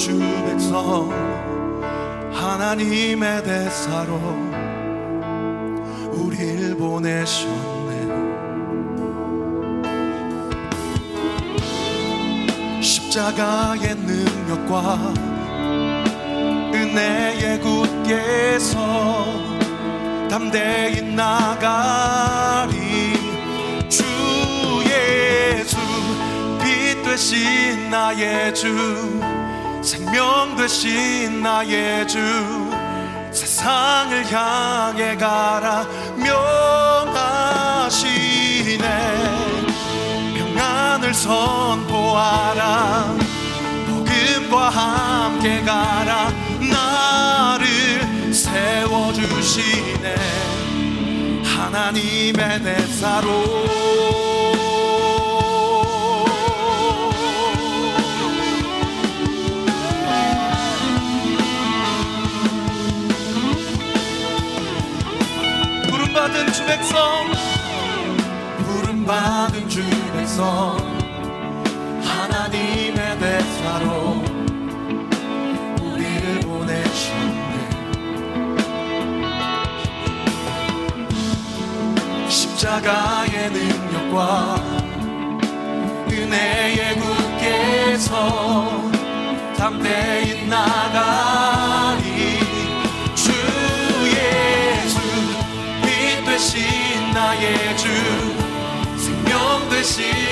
주 백성 하나님의 대사로 우릴 보내셨네. 십자가의 능력과 은혜의 굳게서 담대히 나가리. 주 예수 빛 되신 나의 주. 생명 되신 나의 주 세상을 향해 가라. 명하시네. 평안을 선포하라. 복음과 함께 가라. 나를 세워주시네. 하나님의 대사로. 백성. 부름 받은 주 백성. 하나님의 대사로 우리를 보내셨네 십자가의 능력과 은혜의 굳께서 담대히 나가 되신 나의 주 생명 되신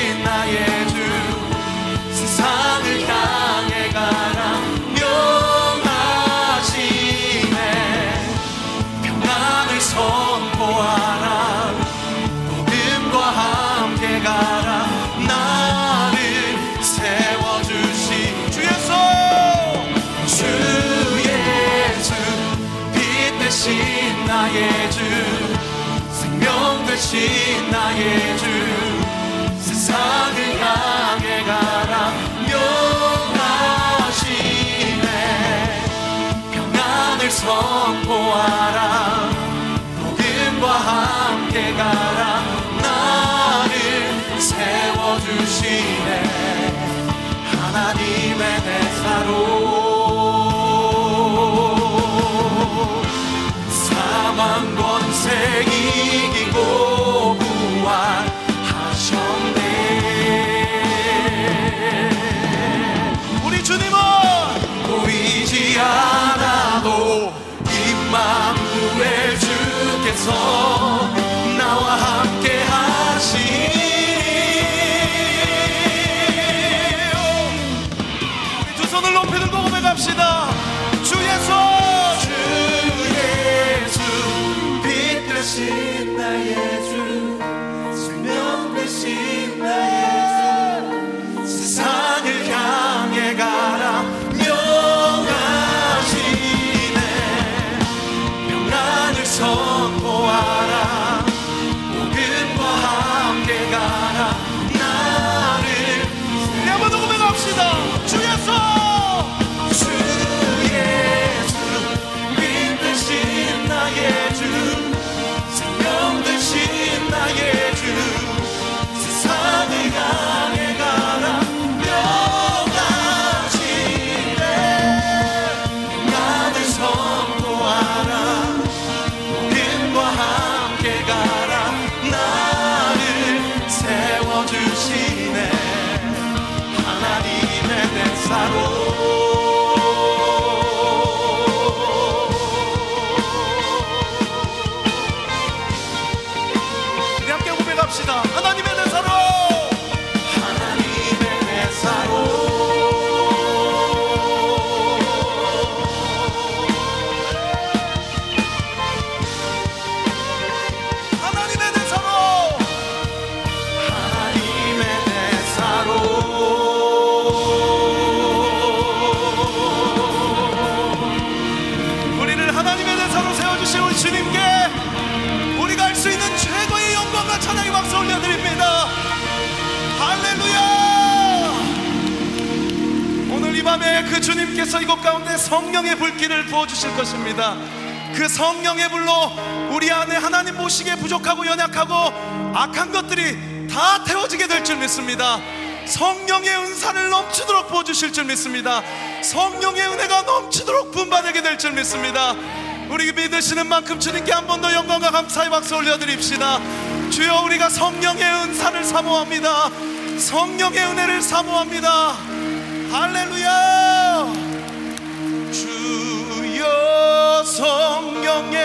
가라. 나를 세워주시네. 하나님의 대사로. 사망 권세 이기고 구원하셨네. 우리 주님은 보이지 않아도 임마누엘 주께서 부어 주실 것입니다. 그 성령의 불로 우리 안에 하나님 보시기에 부족하고 연약하고 악한 것들이 다 태워지게 될 줄 믿습니다. 성령의 은사를 넘치도록 부어 주실 줄 믿습니다. 성령의 은혜가 넘치도록 분받게 될 줄 믿습니다. 우리 믿으시는 만큼 주님께 한 번 더 영광과 감사의 박수 올려드립시다. 주여 우리가 성령의 은사를 사모합니다. 성령의 은혜를 사모합니다. 할렐루야! 주 여 성령의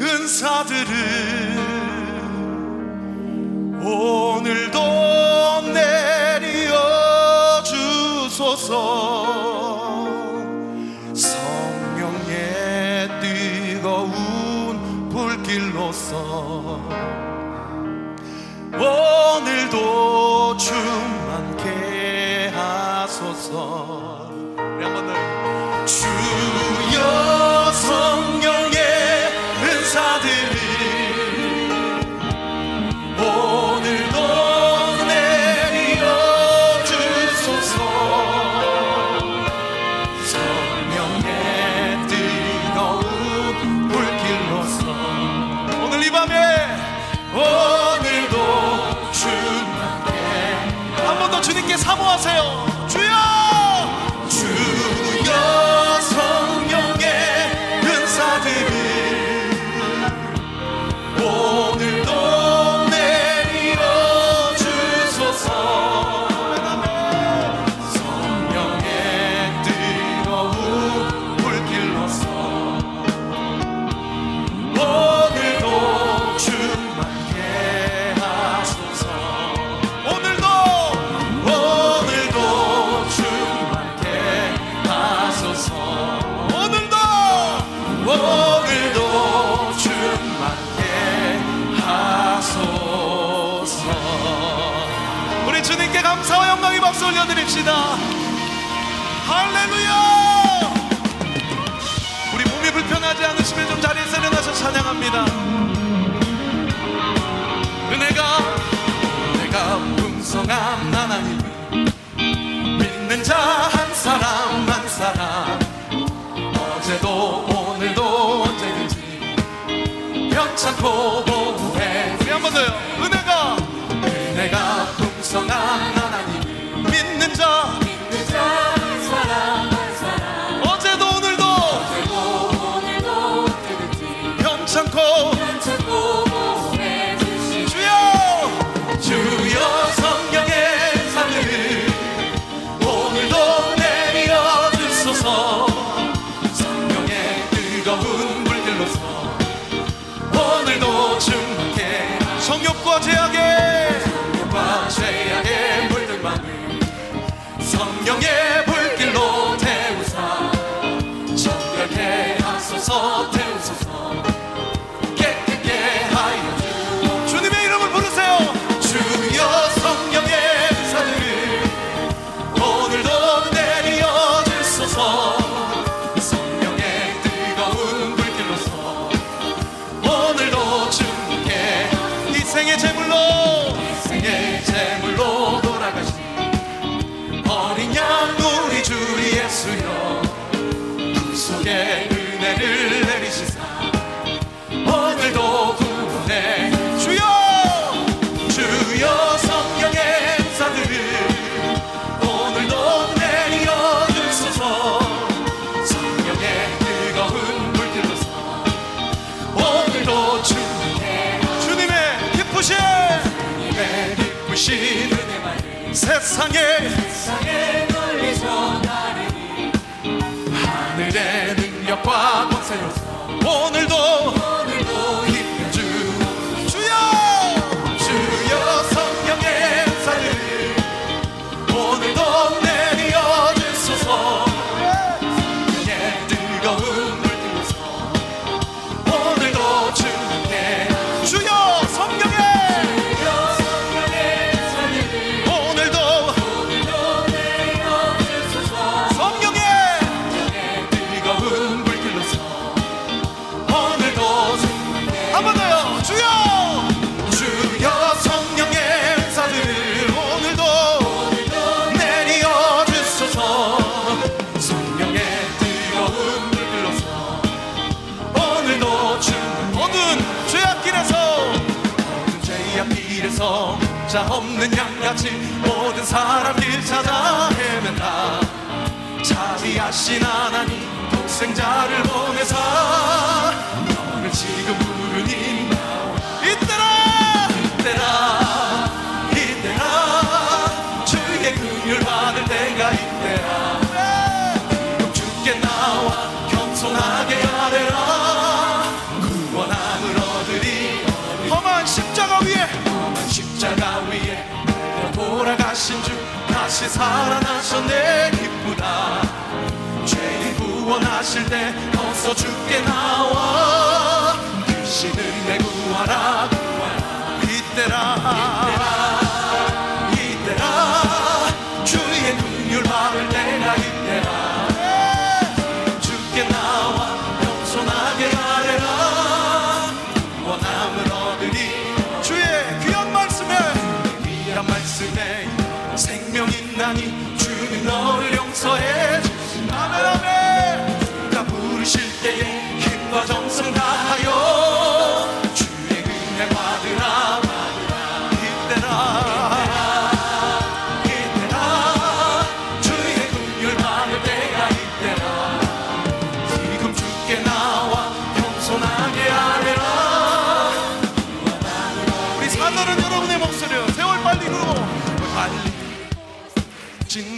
은사들을 오늘도 내려 주소서. 성령의 뜨거운 불길로서 오늘도 충만케 하소서. 올려드립시다. 할렐루야! 우리 몸이 불편하지 않으시면 좀 자리에서 일어나서 찬양합니다. 은혜가 은혜가 풍성한 하나님을 믿는 자 한 사람 Sanko. 성욕과 죄악의 세상에 세상에 널리 전하리니 하늘의 능력과 오늘도 오늘도 자 없는 양같이 모든 사람 길 찾아 헤맨다. 자비하신 하나님 독생자를 보내사. 너를 지금 부르니 다시 살아나셨네 기쁘다. 죄인 구원하실 때 어서 주께 나와. 크신 은혜 구하라. 이때라 이때라. 주의 긍휼 받을 때가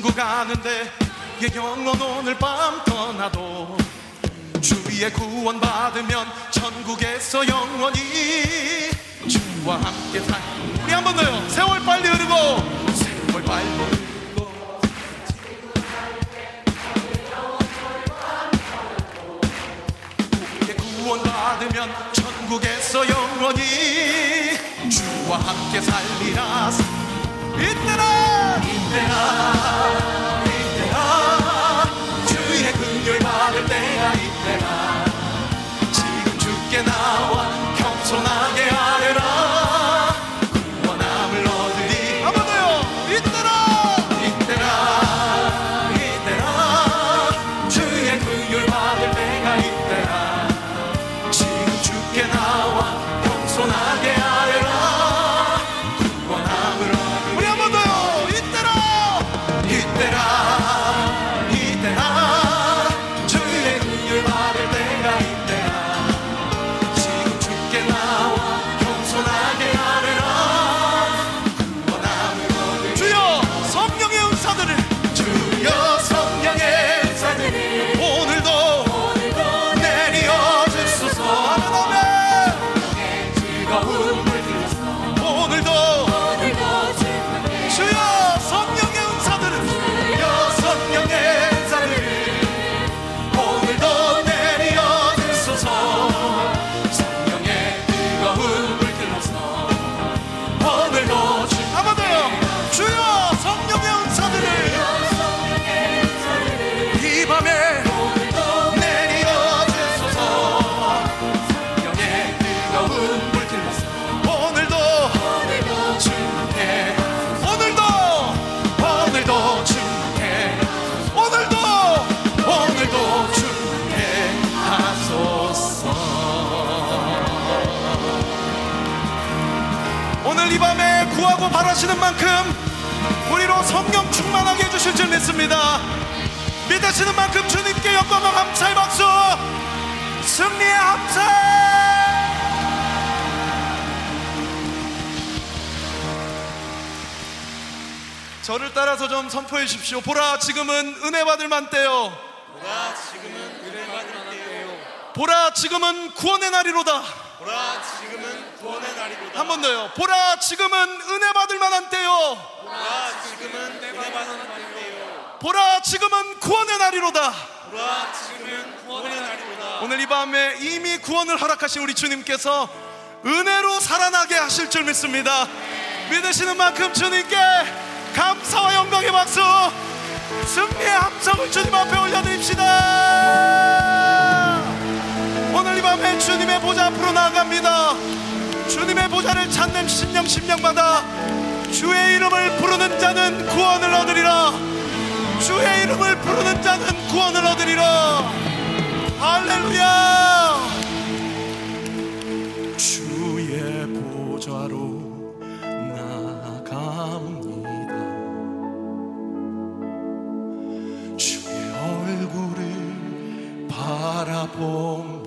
진구 가는데 예 영원 오늘 밤 떠나도 주의 구원 받으면 천국에서 영원히 주와 함께 살. 우리 한 번 더요. 세월 빨리 흐르고. 세월 빨리 흐르고. 구원 받으면 천국에서 영원히 주와 함께 살리라. 이때라 이 바라시는 만큼 우리로 성령 충만하게 해주실 줄 믿습니다 믿으시는 만큼 주님께 영광과 감사의 박수 승리의 함성 저를 따라서 좀 선포해 주십시오. 보라 지금은 은혜 받을 만 때요. 보라 지금은 은혜 받을 때요 보라 지금은 구원의 날이로다. 보라 지금은 구원의 날이로다 한 번 더요. 보라 지금은 은혜 받을 만한 때요. 보라 지금은 은혜 받을 날이요 보라 지금은 구원의 날이로다. 보라 지금은 구원의 날이로다 오늘 이 밤에 이미 구원을 허락하신 우리 주님께서 은혜로 살아나게 하실 줄 믿습니다. 믿으시는 만큼 주님께 감사와 영광의 박수, 승리의 함성을 주님 앞에 올려드립시다. 주님의 보좌 앞으로 나아갑니다. 주님의 보좌를 찾는 심령 심령마다 주의 이름을 부르는 자는 구원을 얻으리라. 주의 이름을 부르는 자는 구원을 얻으리라. 할렐루야. 주의 보좌로 나아갑니다. 주의 얼굴을 바라봅니다.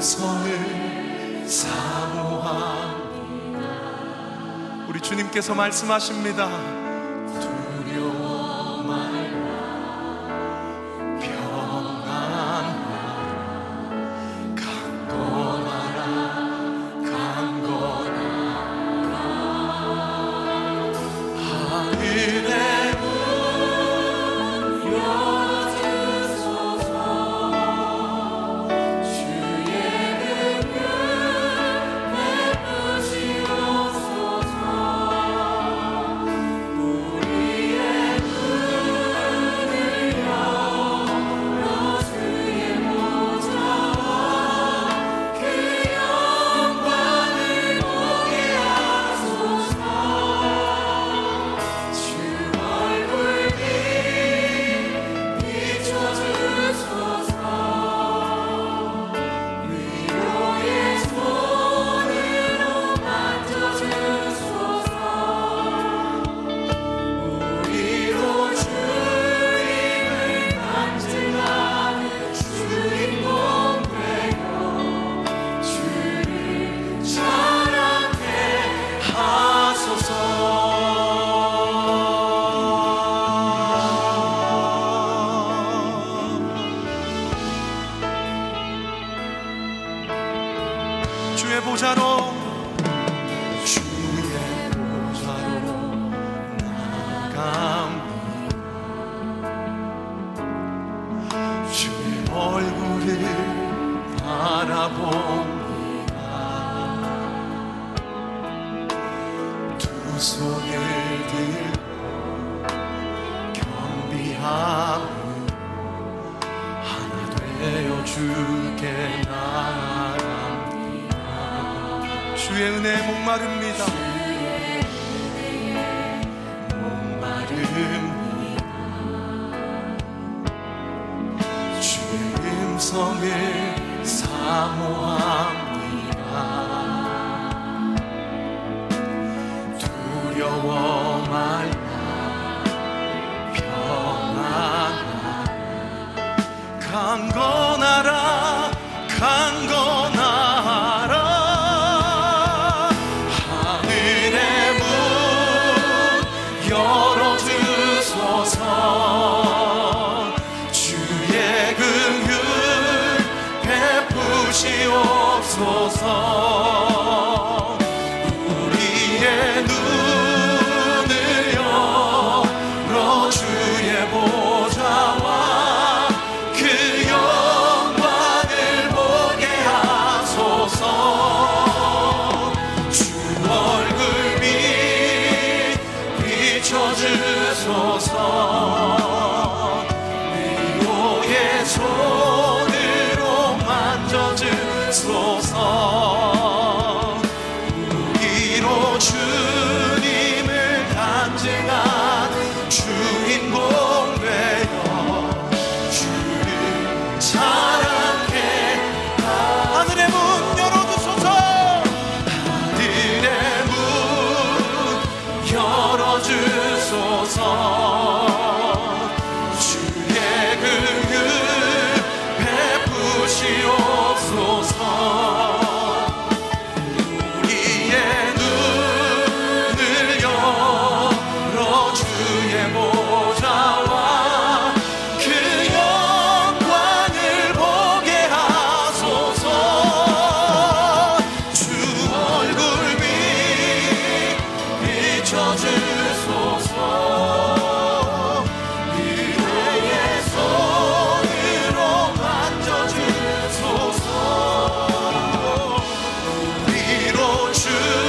성을 사모합니다. 우리 주님께서 말씀하십니다. 를 바라봅니다. 두 손을 들고 경비함 하나 되어 주게 나아갑니다. 주의 은혜 목마릅니다. amor. true.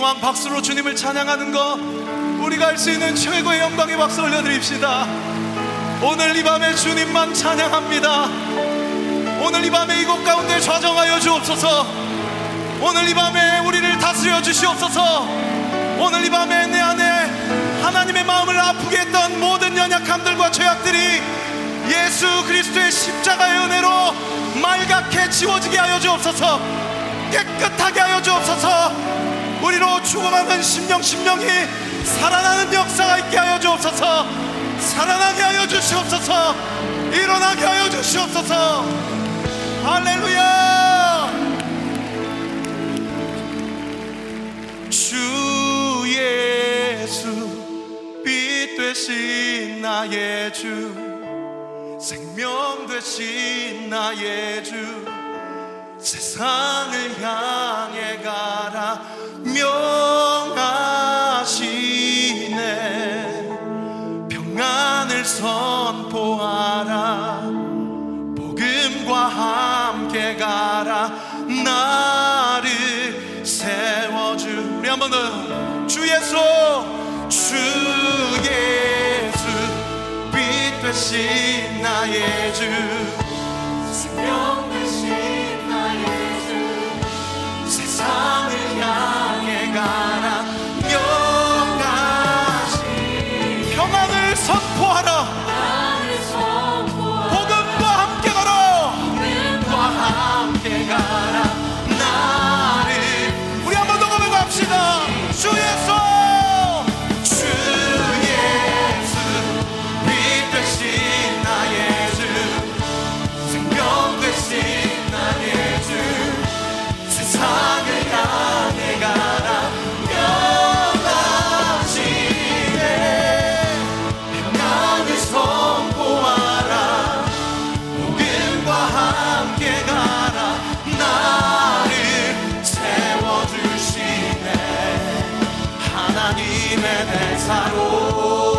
이- 이왕 박수로 주님을 찬양하는 거 우리가 할 수 있는 최고의 영광의 박수 올려드립시다. 오늘 이 밤에 주님만 찬양합니다. 오늘 이 밤에 이곳 가운데 좌정하여 주옵소서. 오늘 이 밤에 우리를 다스려 주시옵소서. 오늘 이 밤에 내 안에 하나님의 마음을 아프게 했던 모든 연약함들과 죄악들이 예수 그리스도의 십자가의 은혜로 말갛게 지워지게 하여 주옵소서. 깨끗하게 하여 주옵소서 우리로 죽어가는 심령 심령이 살아나는 역사가 있게 하여 주옵소서. 살아나게 하여 주시옵소서. 일어나게 하여 주시옵소서. 할렐루야! 주 예수 빛 되신 나의 주 생명 되신 나의 주 세상을 향해 가라. 명하시네. 평안을 선포하라. 복음과 함께 가라. 나를 세워주 우리. 한번 더. 주 예수 주 예수. 빛 되신 나의 주. 생명 대사로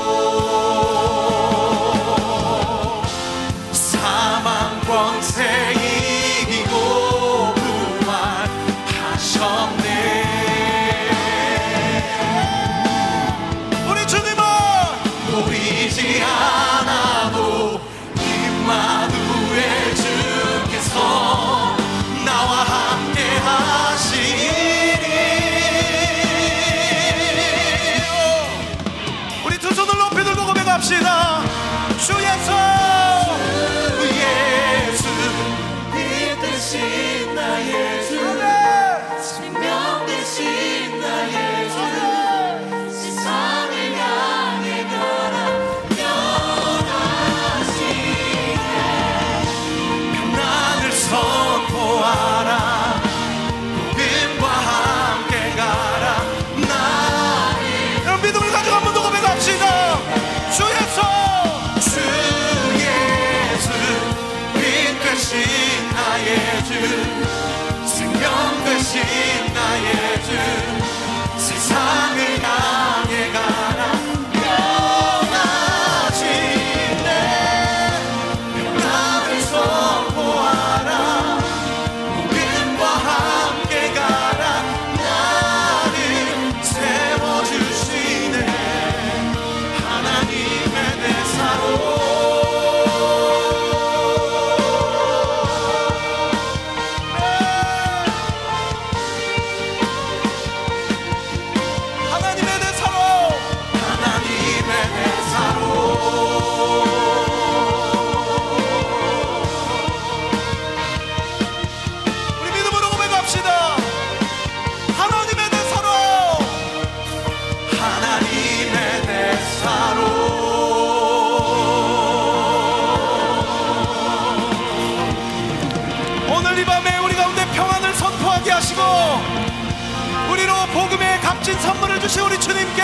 그것이 우리 주님께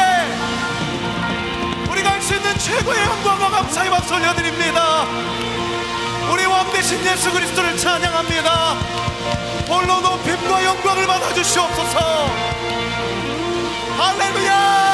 우리가 할 수 있는 최고의 영광과 감사의 박수 올려드립니다. 우리 왕 대신 예수 그리스도를 찬양합니다. 홀로 높임과 영광을 받아주시옵소서. 할렐루야!